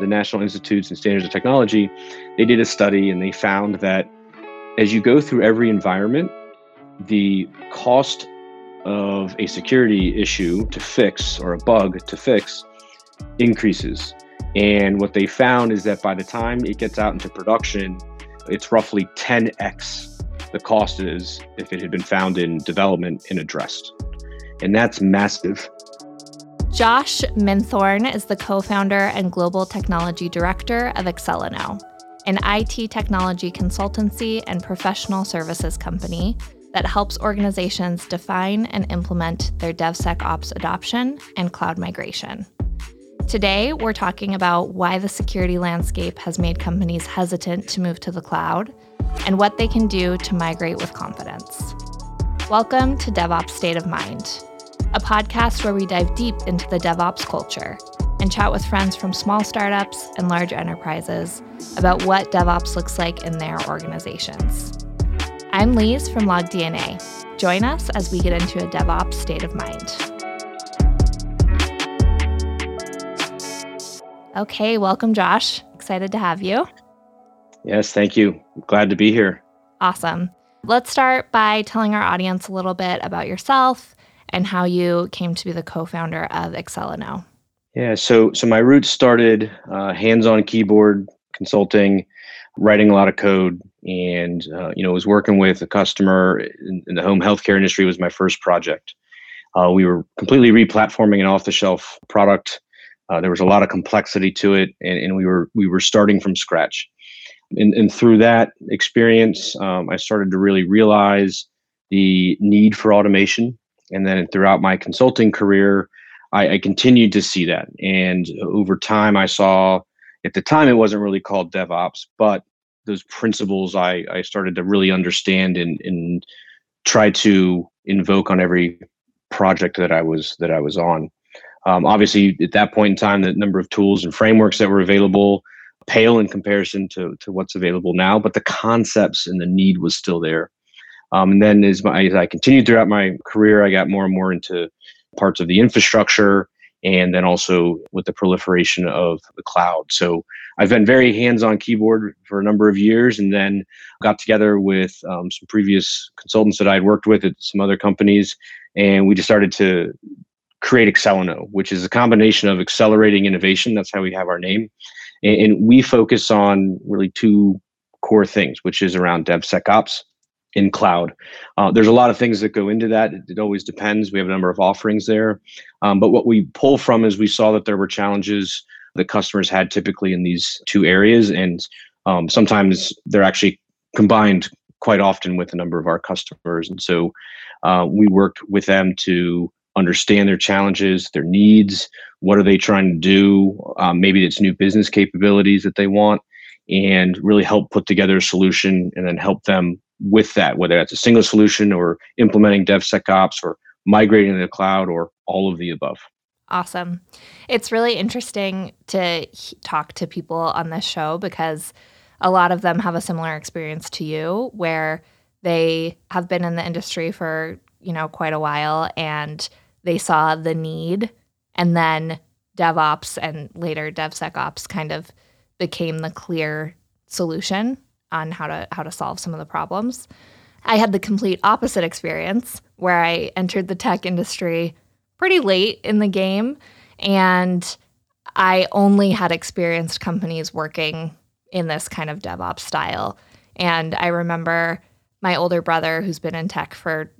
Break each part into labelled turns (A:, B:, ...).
A: The National Institutes and Standards of Technology, they did a study and they found that as you go through every environment, the cost of a security issue to fix or a bug to fix increases. And what they found is that by the time it gets out into production, it's roughly 10x the cost is if it had been found in development and addressed. And that's massive.
B: Josh Minthorne is the co founder and global technology director of Axcelinno, an IT technology consultancy and professional services company that helps organizations define and implement their DevSecOps adoption and cloud migration. Today, we're talking about why the security landscape has made companies hesitant to move to the cloud and what they can do to migrate with confidence. Welcome to DevOps State of Mind, a podcast where we dive deep into the DevOps culture and chat with friends from small startups and large enterprises about what DevOps looks like in their organizations. I'm Liesse from LogDNA. Join us as we get into a DevOps state of mind. Okay, welcome, Josh. Excited to have you.
A: Yes, thank you. Glad to be here.
B: Awesome. Let's start by telling our audience a little bit about yourself and how you came to be the co-founder of Axcelinno.
A: Yeah, so so my roots started uh, hands-on keyboard consulting, writing a lot of code, and uh, you know was working with a customer in, in, the home healthcare industry was my first project. Uh, we were completely replatforming an off-the-shelf product. Uh, there was a lot of complexity to it, and, and we were we were starting from scratch. And, and through that experience, um, I started to really realize the need for automation. And then throughout my consulting career, I, I continued to see that. And over time, I saw at the time it wasn't really called DevOps, but those principles I, I started to really understand and, and try to invoke on every project that I was that I was on. Um, obviously, at that point in time, the number of tools and frameworks that were available pale in comparison to, to what's available now, but the concepts and the need was still there. Um, and then as, my, as I continued throughout my career, I got more and more into parts of the infrastructure and then also with the proliferation of the cloud. So I've been very hands-on keyboard for a number of years, and then got together with um, some previous consultants that I'd worked with at some other companies, and we just started to create Axcelinno, which is a combination of accelerating innovation. That's how we have our name, and, and we focus on really two core things, which is around DevSecOps in cloud. Uh, there's a lot of things that go into that. It, it, always depends. We have a number of offerings there. Um, but what we pull from is we saw that there were challenges that customers had typically in these two areas. And um, sometimes they're actually combined quite often with a number of our customers. And so uh, we worked with them to understand their challenges, their needs, what are they trying to do? Um, maybe it's new business capabilities that they want, and really help put together a solution and then help them with that, whether that's a single solution or implementing DevSecOps or migrating to the cloud or all of the above.
B: Awesome. It's really interesting to talk to people on this show because a lot of them have a similar experience to you where they have been in the industry for, you know, quite a while and they saw the need and then DevOps and later DevSecOps kind of became the clear solution on how to how to solve some of the problems. I had the complete opposite experience where I entered the tech industry pretty late in the game and I only had experienced companies working in this kind of DevOps style. And I remember my older brother who's been in tech for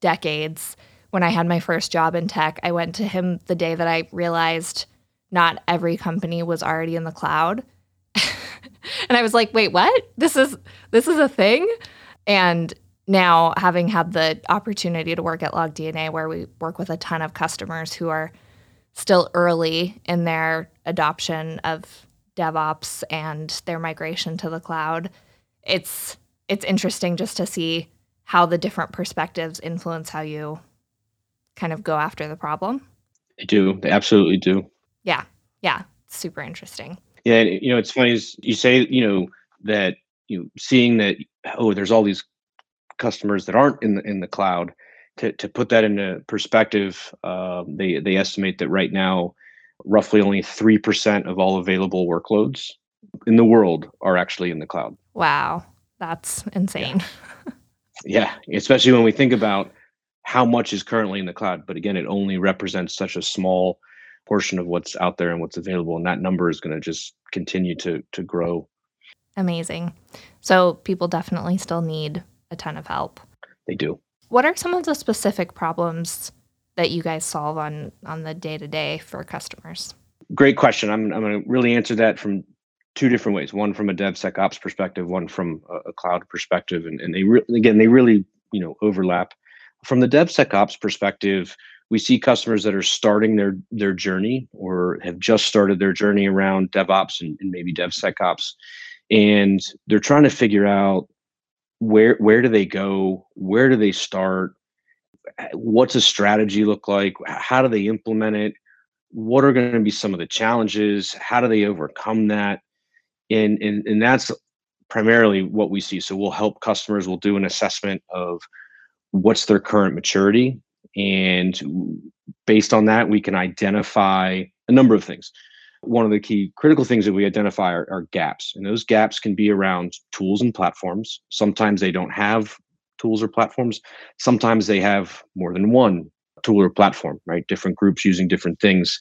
B: decades when I had my first job in tech, I went to him the day that I realized not every company was already in the cloud. and I was like, "Wait, what? This is this is a thing?" And now having had the opportunity to work at LogDNA where we work with a ton of customers who are still early in their adoption of DevOps and their migration to the cloud, it's it's interesting just to see how the different perspectives influence how you kind of go after the problem?
A: They do. They absolutely do.
B: Yeah. Yeah. Super interesting.
A: Yeah. And, you know, it's funny is you say, you know, that, you know, seeing that, oh, there's all these customers that aren't in the, in the cloud to, to put that into perspective. Uh, they, they estimate that right now roughly only 3% of all available workloads in the world are actually in the cloud.
B: Wow, that's insane.
A: Yeah. yeah, especially when we think about how much is currently in the cloud. But again, it only represents such a small portion of what's out there and what's available. And that number is going to just continue to to grow.
B: Amazing. So people definitely still need a ton of help.
A: They do.
B: What are some of the specific problems that you guys solve on on the day to day for customers?
A: Great question. I'm I'm going to really answer that from two different ways. One from a DevSecOps perspective, one from a, a cloud perspective, and and they re- again they really you know overlap. From the DevSecOps perspective, we see customers that are starting their their journey or have just started their journey around DevOps and, and maybe DevSecOps, and they're trying to figure out where where do they go, where do they start, what's a strategy look like, how do they implement it, what are going to be some of the challenges, how do they overcome that, and and and that's primarily what we see. So we'll help customers. We'll do an assessment of what's their current maturity and based on that, we can identify a number of things. One of the key critical things that we identify are, are, gaps, and those gaps can be around tools and platforms. Sometimes they don't have tools or platforms. Sometimes they have more than one tool or platform, right? Different groups using different things.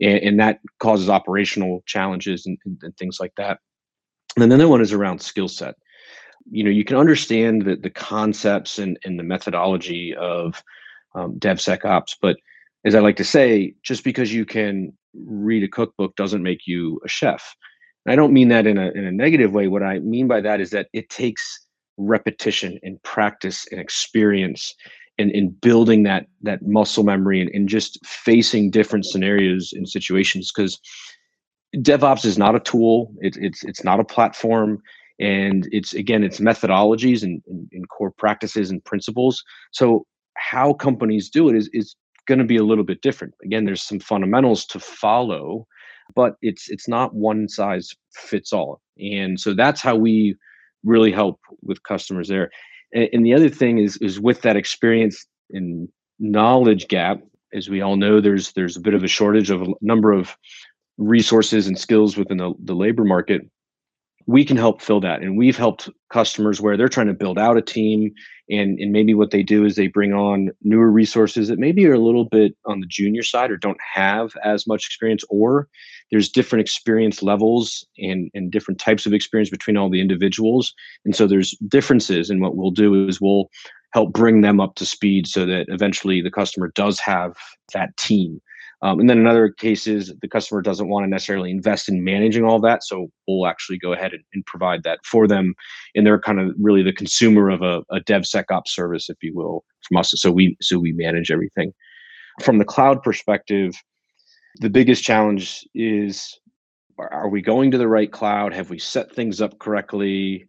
A: And, and that causes operational challenges and, and, and things like that. And then the one is around skill set. You know, you can understand that the concepts and, and the methodology of um, DevSecOps. But as I like to say, just because you can read a cookbook doesn't make you a chef. And I don't mean that in a, in a negative way. What I mean by that is that it takes repetition and practice and experience and, and building that that muscle memory and, and just facing different scenarios and situations because DevOps is not a tool. It, it's it's not a platform and it's again it's methodologies and, and, and, core practices and principles so how companies do it is is going to be a little bit different. Again, there's some fundamentals to follow, but it's it's not one size fits all. And so that's how we really help with customers there. And, and the other thing is is with that experience and knowledge gap, as we all know, there's there's a bit of a shortage of a number of resources and skills within the, the labor market we can help fill that and we've helped customers where they're trying to build out a team and and maybe what they do is they bring on newer resources that maybe are a little bit on the junior side or don't have as much experience or there's different experience levels and and different types of experience between all the individuals. And so there's differences and what we'll do is we'll help bring them up to speed so that eventually the customer does have that team um, and then in other cases, the customer doesn't want to necessarily invest in managing all that. So we'll actually go ahead and, and provide that for them. And they're kind of really the consumer of a, a DevSecOps service, if you will, from us. So we so we manage everything. From the cloud perspective, the biggest challenge is are we going to the right cloud? Have we set things up correctly?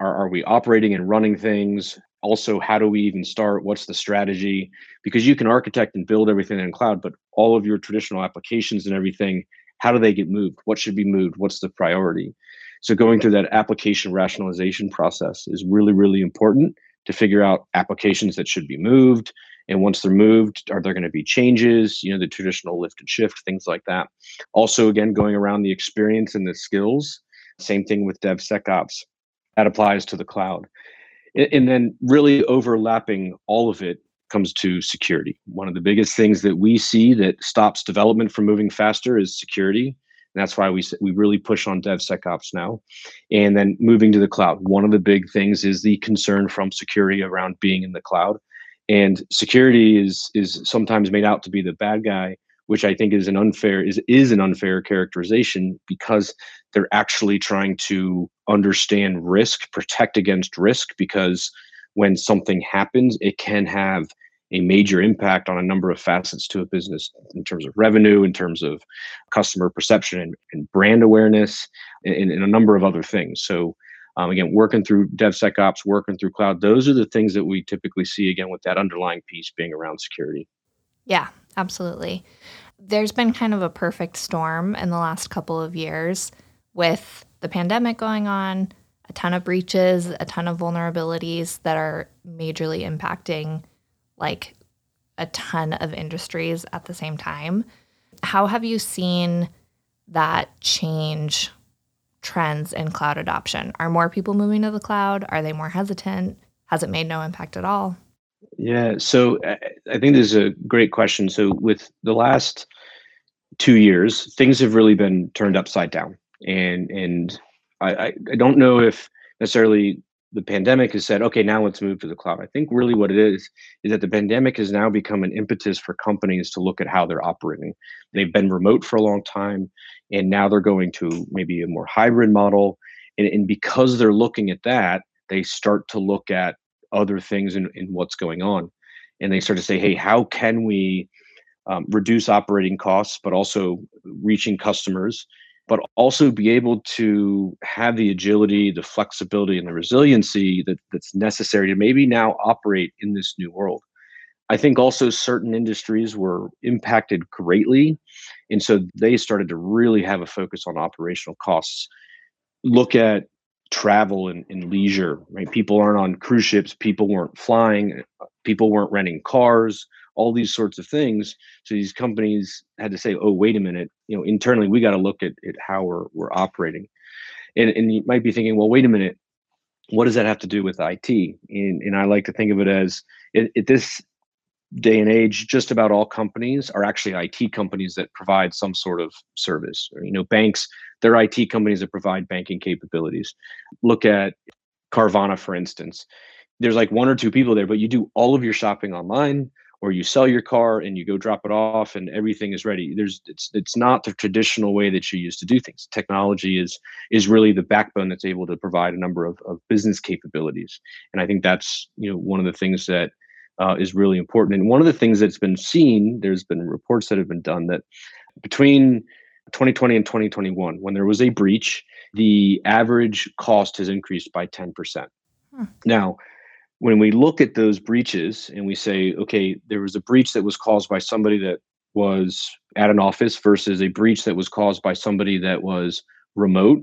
A: Are, are we operating and running things? Also how do we even start? What's the strategy? Because you can architect and build everything in cloud but all of your traditional applications and everything how do they get moved? What should be moved? What's the priority? So going through that application rationalization process is really really important to figure out applications that should be moved. And once they're moved are there going to be changes you know the traditional lift and shift things like that. Also again going around the experience and the skills. Same thing with devsecops. That applies to the cloud and then really overlapping all of it comes to security. One of the biggest things that we see that stops development from moving faster is security. And that's why we we really push on DevSecOps now. And then moving to the cloud. One of the big things is the concern from security around being in the cloud. And security is is sometimes made out to be the bad guy which I think is an unfair is is an unfair characterization because they're actually trying to understand risk, protect against risk because when something happens, it can have a major impact on a number of facets to a business in terms of revenue, in terms of customer perception and, and brand awareness, and, and, a number of other things. So, um, again, working through DevSecOps, working through cloud, those are the things that we typically see again with that underlying piece being around security.
B: Yeah, absolutely. There's been kind of a perfect storm in the last couple of years with the pandemic going on, a ton of breaches, a ton of vulnerabilities that are majorly impacting like a ton of industries at the same time. How have you seen that change trends in cloud adoption? Are more people moving to the cloud? Are they more hesitant? Has it made no impact at all?
A: Yeah, so uh, I think this is a great question. So with the last two years, things have really been turned upside down, and and I, I don't know if necessarily the pandemic has said, okay, now let's move to the cloud. I think really what it is is that the pandemic has now become an impetus for companies to look at how they're operating. They've been remote for a long time, and now they're going to maybe a more hybrid model. And, and because they're looking at that, they start to look at other things in, in what's going on. And they start to say, hey, how can we um, reduce operating costs, but also reaching customers but also be able to have the agility, the flexibility, and the resiliency that, that's necessary to maybe now operate in this new world. I think also certain industries were impacted greatly. And so they started to really have a focus on operational costs. Look at travel and, and leisure, right? People aren't on cruise ships, people weren't flying, people weren't renting cars, all these sorts of things. So these companies had to say, oh, wait a minute, you know, internally we got to look at, at how we're, we're operating. And, and you might be thinking, well, wait a minute, what does that have to do with IT? And, and I like to think of it as at, at this day and age, just about all companies are actually IT companies that provide some sort of service. You know, banks, they're IT companies that provide banking capabilities. Look at Carvana, for instance. There's like one or two people there, but you do all of your shopping online or you sell your car and you go drop it off and everything is ready there's it's it's not the traditional way that you used to do things technology is is really the backbone that's able to provide a number of, of business capabilities and i think that's you know one of the things that uh, is really important and one of the things that's been seen there's been reports that have been done that between 2020 and 2021 when there was a breach the average cost has increased by 10% hmm. now when we look at those breaches and we say, okay, there was a breach that was caused by somebody that was at an office versus a breach that was caused by somebody that was remote,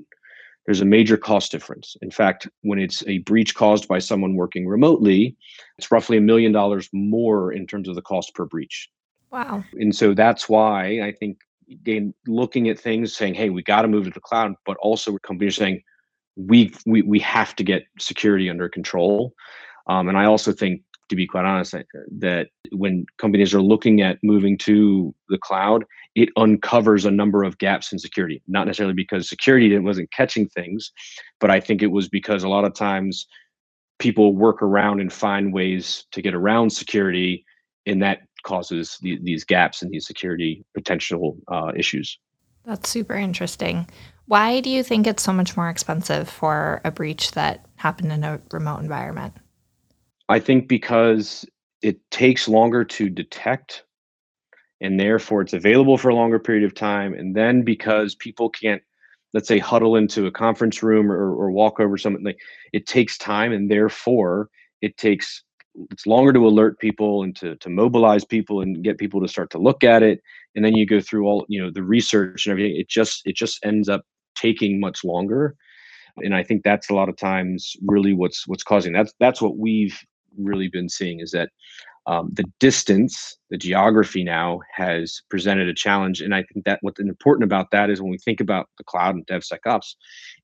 A: there's a major cost difference. In fact, when it's a breach caused by someone working remotely, it's roughly a million dollars more in terms of the cost per breach.
B: Wow.
A: And so that's why I think again, looking at things saying, hey, we got to move to the cloud, but also companies saying, we, we we have to get security under control um, and I also think, to be quite honest, that when companies are looking at moving to the cloud, it uncovers a number of gaps in security. Not necessarily because security wasn't catching things, but I think it was because a lot of times people work around and find ways to get around security, and that causes the, these gaps and these security potential uh, issues.
B: That's super interesting. Why do you think it's so much more expensive for a breach that happened in a remote environment?
A: I think because it takes longer to detect and therefore it's available for a longer period of time. And then because people can't, let's say, huddle into a conference room or, or walk over something, like it takes time and therefore it takes it's longer to alert people and to, to mobilize people and get people to start to look at it and then you go through all you know the research and everything it just it just ends up taking much longer and i think that's a lot of times really what's what's causing that's that's what we've really been seeing is that um, the distance, the geography now has presented a challenge. And I think that what's important about that is when we think about the cloud and DevSecOps,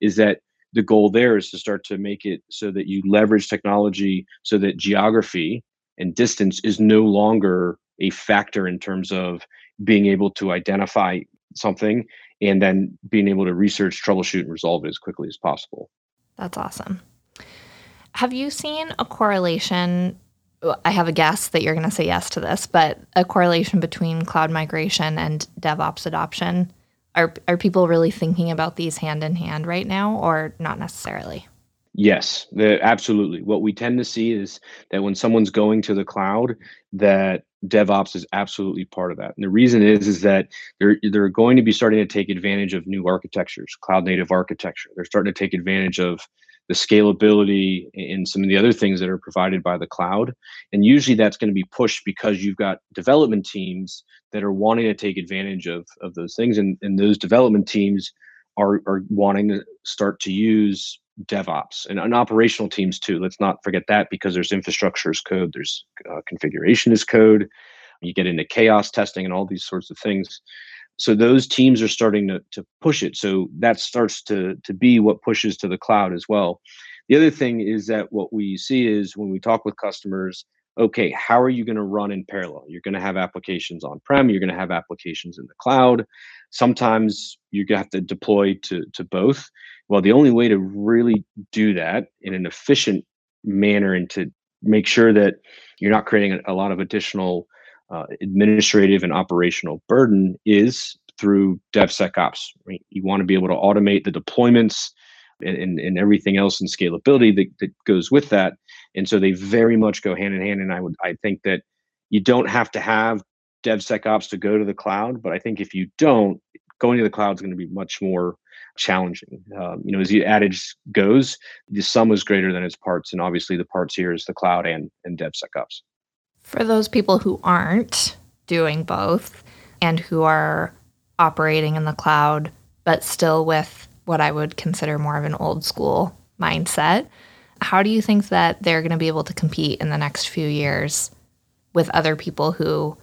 A: is that the goal there is to start to make it so that you leverage technology so that geography and distance is no longer a factor in terms of being able to identify something and then being able to research, troubleshoot, and resolve it as quickly as possible.
B: That's awesome. Have you seen a correlation? I have a guess that you're going to say yes to this, but a correlation between cloud migration and DevOps adoption. Are are people really thinking about these hand in hand right now, or not necessarily?
A: Yes, absolutely. What we tend to see is that when someone's going to the cloud, that DevOps is absolutely part of that. And the reason is is that they're they're going to be starting to take advantage of new architectures, cloud native architecture. They're starting to take advantage of the scalability and some of the other things that are provided by the cloud. And usually that's going to be pushed because you've got development teams that are wanting to take advantage of, of those things. And, and those development teams are, are wanting to start to use DevOps and, and operational teams too. Let's not forget that because there's infrastructure as code, there's uh, configuration as code. You get into chaos testing and all these sorts of things. So those teams are starting to, to push it. So that starts to to be what pushes to the cloud as well. The other thing is that what we see is when we talk with customers okay how are you going to run in parallel? You're going to have applications on prem you're going to have applications in the cloud. Sometimes you have to deploy to to both. Well the only way to really do that in an efficient manner and to make sure that you're not creating a, a lot of additional uh, administrative and operational burden is through DevSecOps. Right? You want to be able to automate the deployments and, and, and everything else and scalability that, that goes with that. And so they very much go hand in hand. And I would I think that you don't have to have DevSecOps to go to the cloud, but I think if you don't, going to the cloud is going to be much more challenging. Um, you know, as the adage goes, the sum is greater than its parts, and obviously the parts here is the cloud and and DevSecOps.
B: For those people who aren't doing both and who are operating in the cloud, but still with what I would consider more of an old school mindset, how do you think that they're going to be able to compete in the next few years with other people who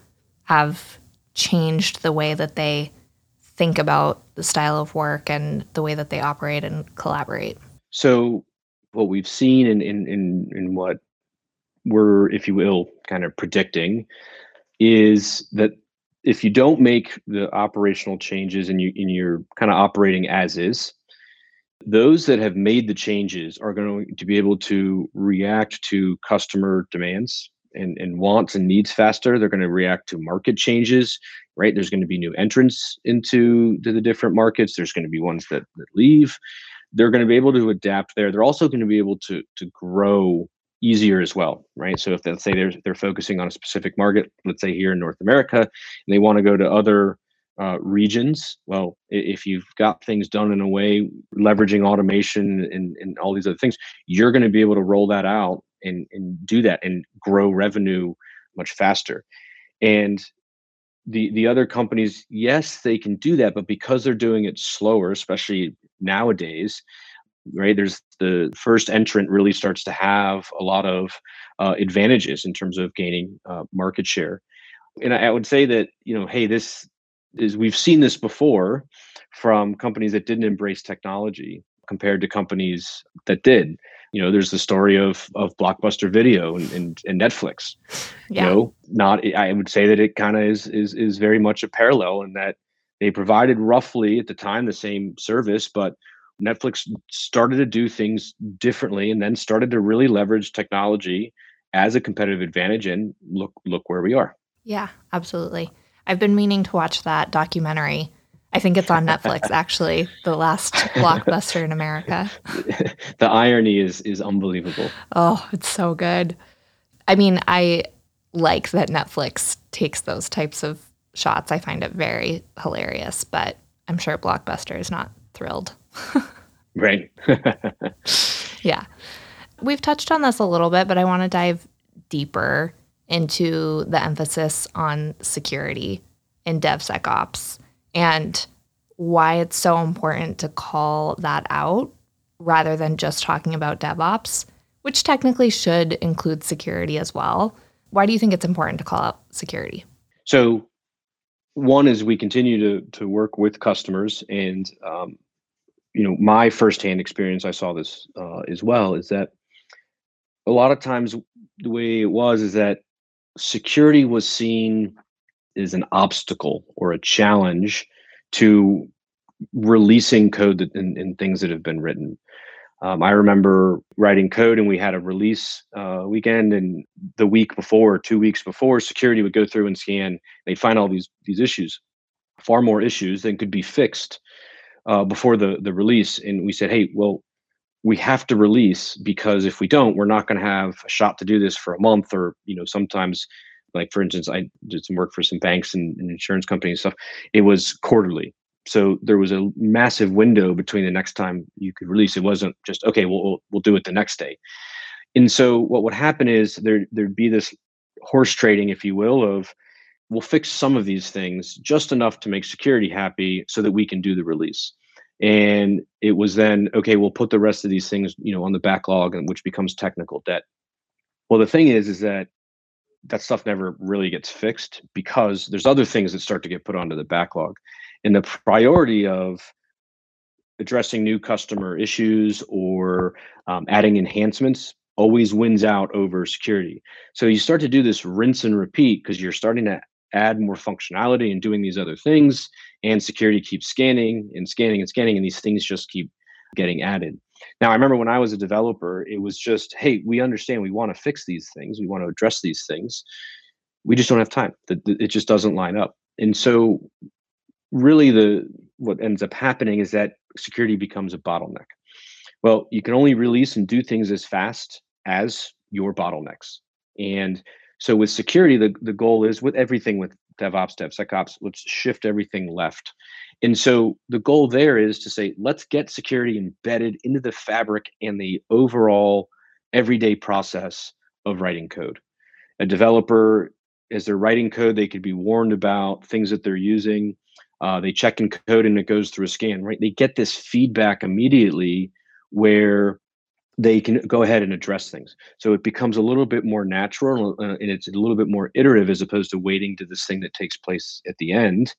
B: have changed the way that they think about the style of work and the way that they operate and collaborate?
A: So, what we've seen in, in, in, in what we're, if you will, kind of predicting is that if you don't make the operational changes and you and you're kind of operating as is, those that have made the changes are going to be able to react to customer demands and, and wants and needs faster. They're going to react to market changes, right? There's going to be new entrants into to the different markets. There's going to be ones that, that leave. They're going to be able to adapt there. They're also going to be able to to grow easier as well, right? So if let's say they're they're focusing on a specific market, let's say here in North America, and they want to go to other uh, regions, well, if you've got things done in a way leveraging automation and, and all these other things, you're going to be able to roll that out and, and do that and grow revenue much faster. And the the other companies, yes, they can do that, but because they're doing it slower, especially nowadays, right? There's the first entrant really starts to have a lot of uh, advantages in terms of gaining uh, market share. And I, I would say that you know hey this is we've seen this before from companies that didn't embrace technology compared to companies that did. You know there's the story of of blockbuster video and, and, and netflix. Yeah. you know not i would say that it kind of is is is very much a parallel in that they provided roughly at the time the same service but Netflix started to do things differently and then started to really leverage technology as a competitive advantage and look look where we are.
B: Yeah, absolutely. I've been meaning to watch that documentary. I think it's on Netflix actually, the last blockbuster in America.
A: the irony is is unbelievable.
B: Oh, it's so good. I mean, I like that Netflix takes those types of shots. I find it very hilarious, but I'm sure Blockbuster is not thrilled.
A: right.
B: yeah. We've touched on this a little bit, but I want to dive deeper into the emphasis on security in DevSecOps and why it's so important to call that out rather than just talking about DevOps, which technically should include security as well. Why do you think it's important to call out security?
A: So, one is we continue to to work with customers and um, you know my firsthand experience i saw this uh, as well is that a lot of times the way it was is that security was seen as an obstacle or a challenge to releasing code that, and, and things that have been written. Um, i remember writing code and we had a release uh, weekend and the week before two weeks before security would go through and scan. They'd find all these these issues far more issues than could be fixed uh, before the the release, and we said, hey, well, we have to release because if we don't, we're not going to have a shot to do this for a month, or you know, sometimes, like for instance, I did some work for some banks and, and insurance companies and stuff. It was quarterly, so there was a massive window between the next time you could release. It wasn't just okay, we'll we'll, we'll do it the next day. And so what would happen is there there'd be this horse trading, if you will, of we'll fix some of these things just enough to make security happy so that we can do the release. And it was then okay we'll put the rest of these things you know on the backlog and which becomes technical debt. Well the thing is is that that stuff never really gets fixed because there's other things that start to get put onto the backlog. And the priority of addressing new customer issues or um, adding enhancements always wins out over security. So you start to do this rinse and repeat because you're starting to add more functionality and doing these other things, and security keeps scanning and scanning and scanning, and these things just keep getting added. Now, I remember when I was a developer, it was just, hey, we understand we want to fix these things, we want to address these things. We just don't have time. It just doesn't line up. And so, really, the what ends up happening is that security becomes a bottleneck. Well, you can only release and do things as fast as your bottlenecks. And so with security, the, the goal is with everything with DevOps, DevSecOps, let's shift everything left. And so the goal there is to say, let's get security embedded into the fabric and the overall everyday process of writing code. A developer, as they're writing code, they could be warned about things that they're using. Uh, they check in code and it goes through a scan, right? They get this feedback immediately where they can go ahead and address things. So it becomes a little bit more natural uh, and it's a little bit more iterative as opposed to waiting to this thing that takes place at the end.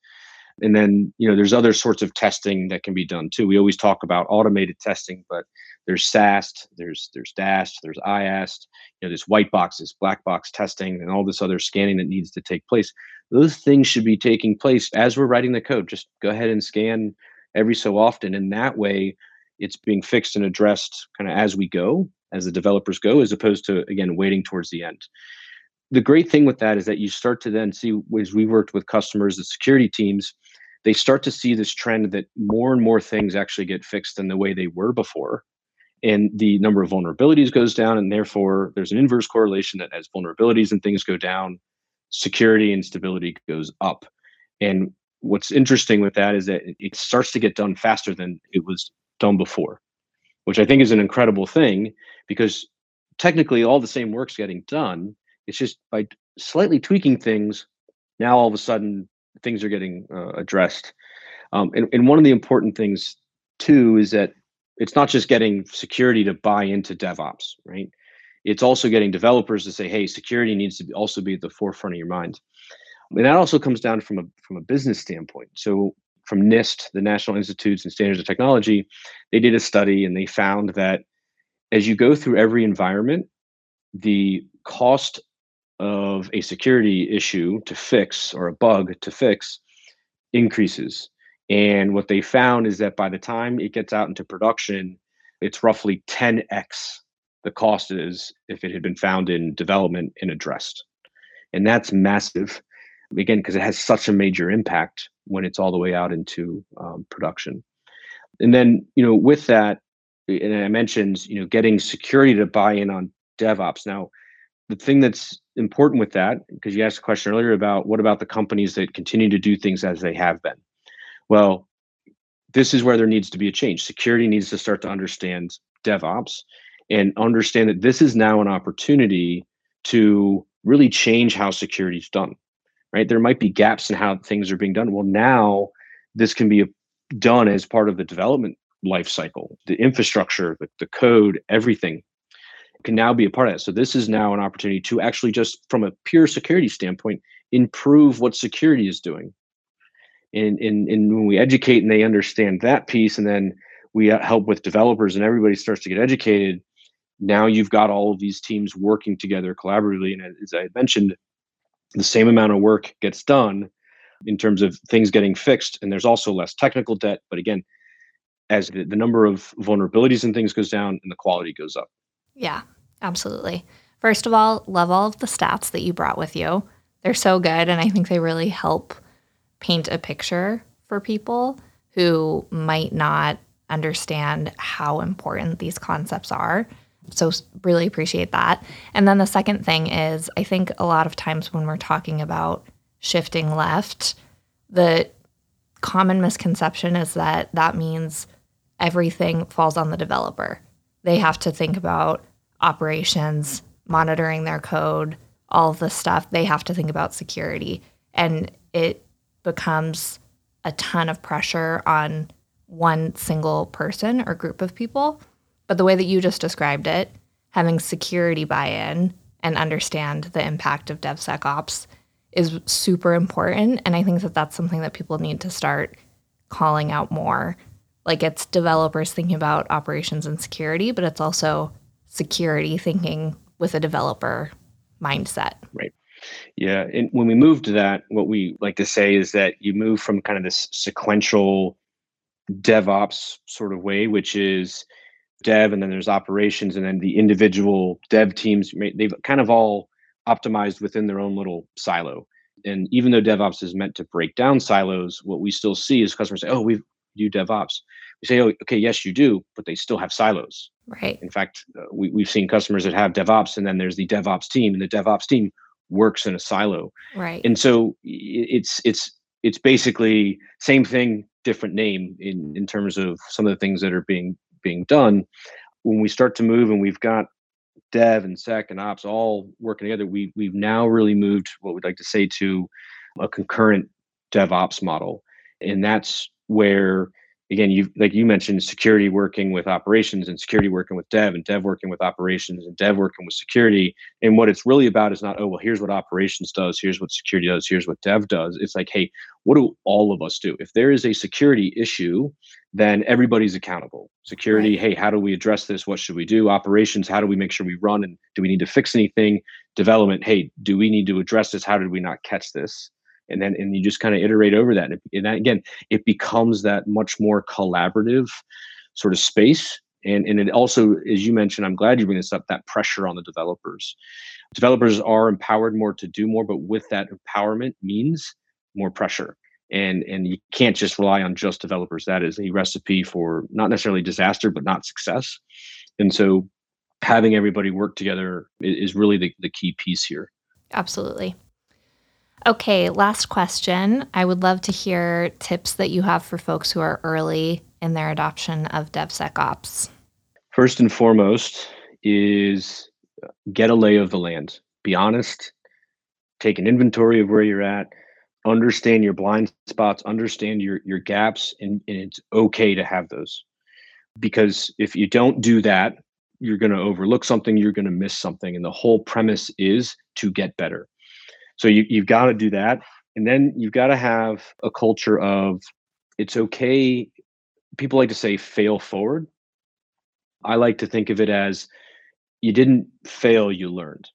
A: And then, you know, there's other sorts of testing that can be done too. We always talk about automated testing, but there's SAST, there's there's DAST, there's IAST, you know, there's white boxes, black box testing, and all this other scanning that needs to take place. Those things should be taking place as we're writing the code. Just go ahead and scan every so often. And that way it's being fixed and addressed kind of as we go, as the developers go, as opposed to again waiting towards the end. The great thing with that is that you start to then see as we worked with customers, the security teams, they start to see this trend that more and more things actually get fixed than the way they were before. And the number of vulnerabilities goes down, and therefore there's an inverse correlation that as vulnerabilities and things go down, security and stability goes up. And what's interesting with that is that it starts to get done faster than it was done before, which I think is an incredible thing because technically all the same work's getting done. It's just by slightly tweaking things, now all of a sudden things are getting uh, addressed. Um, and, and one of the important things too is that it's not just getting security to buy into DevOps, right? It's also getting developers to say, hey, security needs to also be at the forefront of your mind. And that also comes down from a from a business standpoint. So from NIST, the National Institutes and Standards of Technology, they did a study and they found that as you go through every environment, the cost of a security issue to fix or a bug to fix increases. And what they found is that by the time it gets out into production, it's roughly 10x the cost is if it had been found in development and addressed. And that's massive, again, because it has such a major impact when it's all the way out into um, production. And then, you know, with that, and I mentioned, you know, getting security to buy in on DevOps. Now, the thing that's important with that, because you asked a question earlier about what about the companies that continue to do things as they have been? Well, this is where there needs to be a change. Security needs to start to understand DevOps and understand that this is now an opportunity to really change how security is done right? There might be gaps in how things are being done. Well, now this can be done as part of the development life cycle, the infrastructure, the, the code, everything can now be a part of that. So this is now an opportunity to actually just from a pure security standpoint, improve what security is doing. And, and, and when we educate and they understand that piece, and then we uh, help with developers and everybody starts to get educated, now you've got all of these teams working together collaboratively. And as I mentioned, the same amount of work gets done in terms of things getting fixed and there's also less technical debt but again as the, the number of vulnerabilities and things goes down and the quality goes up.
B: Yeah absolutely. First of all love all of the stats that you brought with you. They're so good and i think they really help paint a picture for people who might not understand how important these concepts are so really appreciate that. And then the second thing is I think a lot of times when we're talking about shifting left, the common misconception is that that means everything falls on the developer. They have to think about operations, monitoring their code, all of stuff. They have to think about security. And it becomes a ton of pressure on one single person or group of people but the way that you just described it, having security buy in and understand the impact of DevSecOps is super important. And I think that that's something that people need to start calling out more. Like it's developers thinking about operations and security, but it's also security thinking with a developer mindset.
A: Right. Yeah. And when we move to that, what we like to say is that you move from kind of this sequential DevOps sort of way, which is dev and then there's operations and then the individual dev teams, they've kind of all optimized within their own little silo. And even though DevOps is meant to break down silos, what we still see is customers say, oh, we do DevOps. We say, oh, okay, yes, you do, but they still have silos.
B: Right.
A: In fact, uh, we, we've seen customers that have DevOps and then there's the DevOps team and the DevOps team works in a silo.
B: Right.
A: And so it's, it's, it's basically same thing, different name in, in terms of some of the things that are being, being done. When we start to move and we've got dev and sec and ops all working together, we we've now really moved what we'd like to say to a concurrent DevOps model, and that's where again you like you mentioned security working with operations and security working with dev and dev working with operations and dev working with security. And what it's really about is not oh well here's what operations does here's what security does here's what dev does. It's like hey what do all of us do? If there is a security issue then everybody's accountable. Security right. hey how do we address this? What should we do? Operations how do we make sure we run? And do we need to fix anything? Development hey do we need to address this? How did we not catch this? And then and you just kind of iterate over that. And, and that, again it becomes that much more collaborative sort of space. And and it also as you mentioned i'm glad you bring this up that pressure on the developers. Developers are empowered more to do more but with that empowerment means more pressure and and you can't just rely on just developers that is a recipe for not necessarily disaster but not success and so having everybody work together is really the, the key piece here
B: absolutely Okay, last question. I would love to hear tips that you have for folks who are early in their adoption of DevSecOps.
A: First and foremost is uh, get a lay of the land. Be honest, take an inventory of where you're at, understand your blind spots, understand your your gaps, and, and it's okay to have those. Because if you don't do that, you're going to overlook something, you're going to miss something. And the whole premise is to get better. So you, you've got to do that. And then you've got to have a culture of it's okay. People like to say fail forward. I like to think of it as you didn't fail, you learned.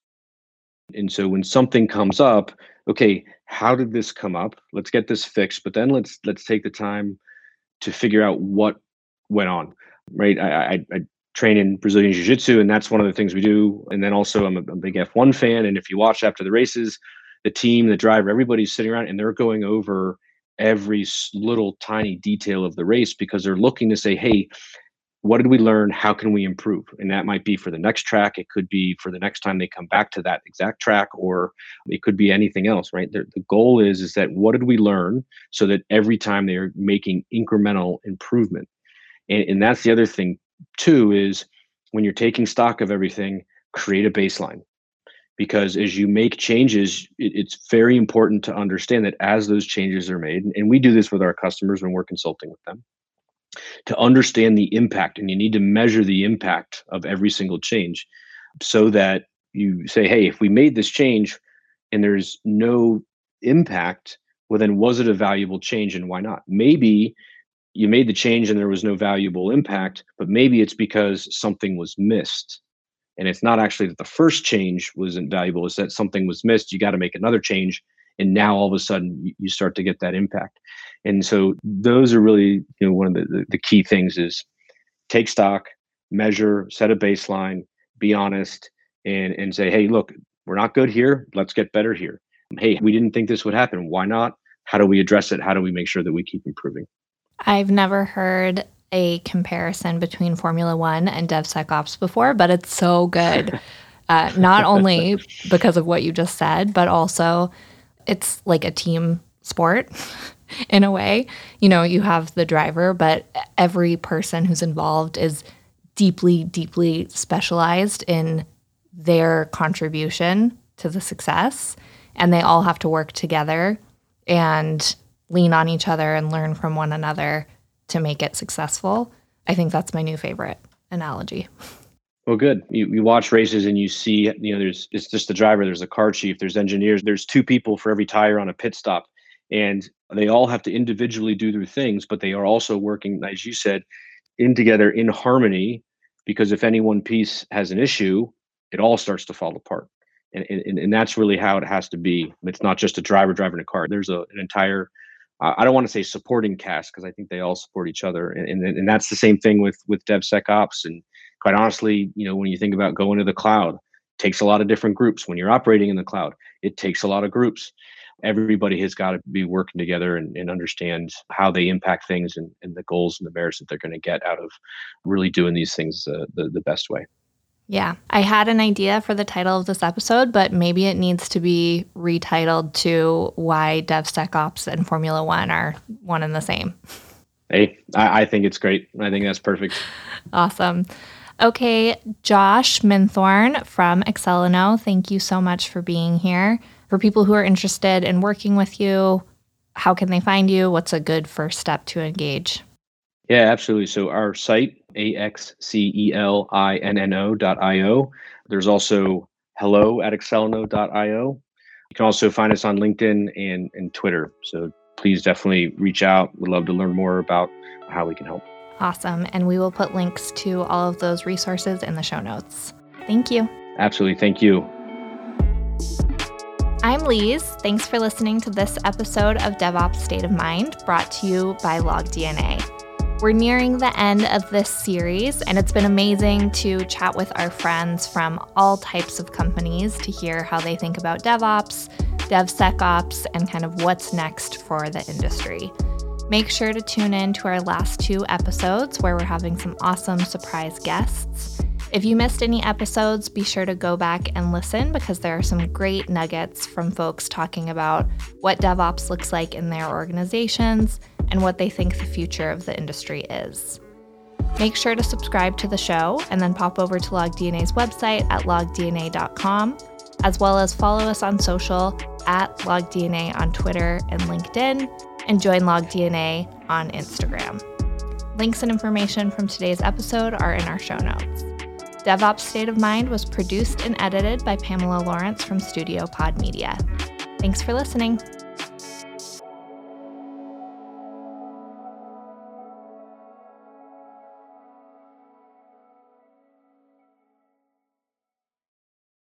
A: And so when something comes up, okay, how did this come up? Let's get this fixed, but then let's let's take the time to figure out what went on. Right. I, I, I train in Brazilian Jiu Jitsu, and that's one of the things we do. And then also, I'm a, a big F1 fan. And if you watch after the races, the team, the driver, everybody's sitting around and they're going over every little tiny detail of the race because they're looking to say, hey, what did we learn? How can we improve? And that might be for the next track. It could be for the next time they come back to that exact track, or it could be anything else, right? The, the goal is is that what did we learn so that every time they're making incremental improvement. And, and that's the other thing too is when you're taking stock of everything, create a baseline because as you make changes it, it's very important to understand that as those changes are made and we do this with our customers when we're consulting with them to understand the impact and you need to measure the impact of every single change so that you say hey if we made this change and there's no impact well then was it a valuable change and why not? Maybe you made the change and there was no valuable impact but maybe it's because something was missed. And it's not actually that the first change wasn't valuable it's that something was missed you got to make another change and now all of a sudden you start to get that impact. And so those are really you know one of the, the, key things is take stock measure set a baseline be honest and and say hey look we're not good here. Let's get better here. Hey we didn't think this would happen. Why not? How do we address it? How do we make sure that we keep improving?
B: I've never heard a comparison between Formula One and DevSecOps before, but it's so good. Uh, not only because of what you just said, but also it's like a team sport in a way. You know, you have the driver, but every person who's involved is deeply, deeply specialized in their contribution to the success. And they all have to work together and lean on each other and learn from one another to make it successful. I think that's my new favorite analogy.
A: Well, good. You, you watch races and you see, you know, there's it's just the driver, there's a car chief, there's engineers, there's two people for every tire on a pit stop. and they all have to individually do their things, but they are also working, as you said, in together in harmony. Because if any one piece has an issue, it all starts to fall apart. And, and, and that's really how it has to be. It's not just a driver driving a car. There's a, an entire I don't want to say supporting cast because I think they all support each other, and, and and that's the same thing with with DevSecOps. And quite honestly, you know, when you think about going to the cloud, takes a lot of different groups. When you're operating in the cloud, it takes a lot of groups. Everybody has got to be working together and, and understand how they impact things and, and the goals and the merits that they're going to get out of really doing these things uh, the, the best way.
B: Yeah, I had an idea for the title of this episode, but maybe it needs to be retitled to why DevSecOps and Formula One are one and the same.
A: Hey, I, I think it's great. I think that's perfect.
B: Awesome. Okay, Josh Minthorne from Axcelinno, thank you so much for being here. For people who are interested in working with you, how can they find you? What's a good first step to engage?
A: Yeah, absolutely. So our site, A-X-C-E-L-I-N-N-O dot There's also hello at axcelinno.io. You can also find us on LinkedIn and, and Twitter. So please definitely reach out. We'd love to learn more about how we can help.
B: Awesome. And we will put links to all of those resources in the show notes. Thank you.
A: Absolutely. Thank you.
B: I'm Liesse. Thanks for listening to this episode of DevOps State of Mind, brought to you by LogDNA. We're nearing the end of this series, and it's been amazing to chat with our friends from all types of companies to hear how they think about DevOps, DevSecOps, and kind of what's next for the industry. Make sure to tune in to our last two episodes where we're having some awesome surprise guests. If you missed any episodes, be sure to go back and listen because there are some great nuggets from folks talking about what DevOps looks like in their organizations and what they think the future of the industry is. Make sure to subscribe to the show and then pop over to LogDNA's website at logdna.com, as well as follow us on social at LogDNA on Twitter and LinkedIn and join LogDNA on Instagram. Links and information from today's episode are in our show notes. DevOps State of Mind was produced and edited by Pamela Lawrence from Studio Pod Media. Thanks for listening.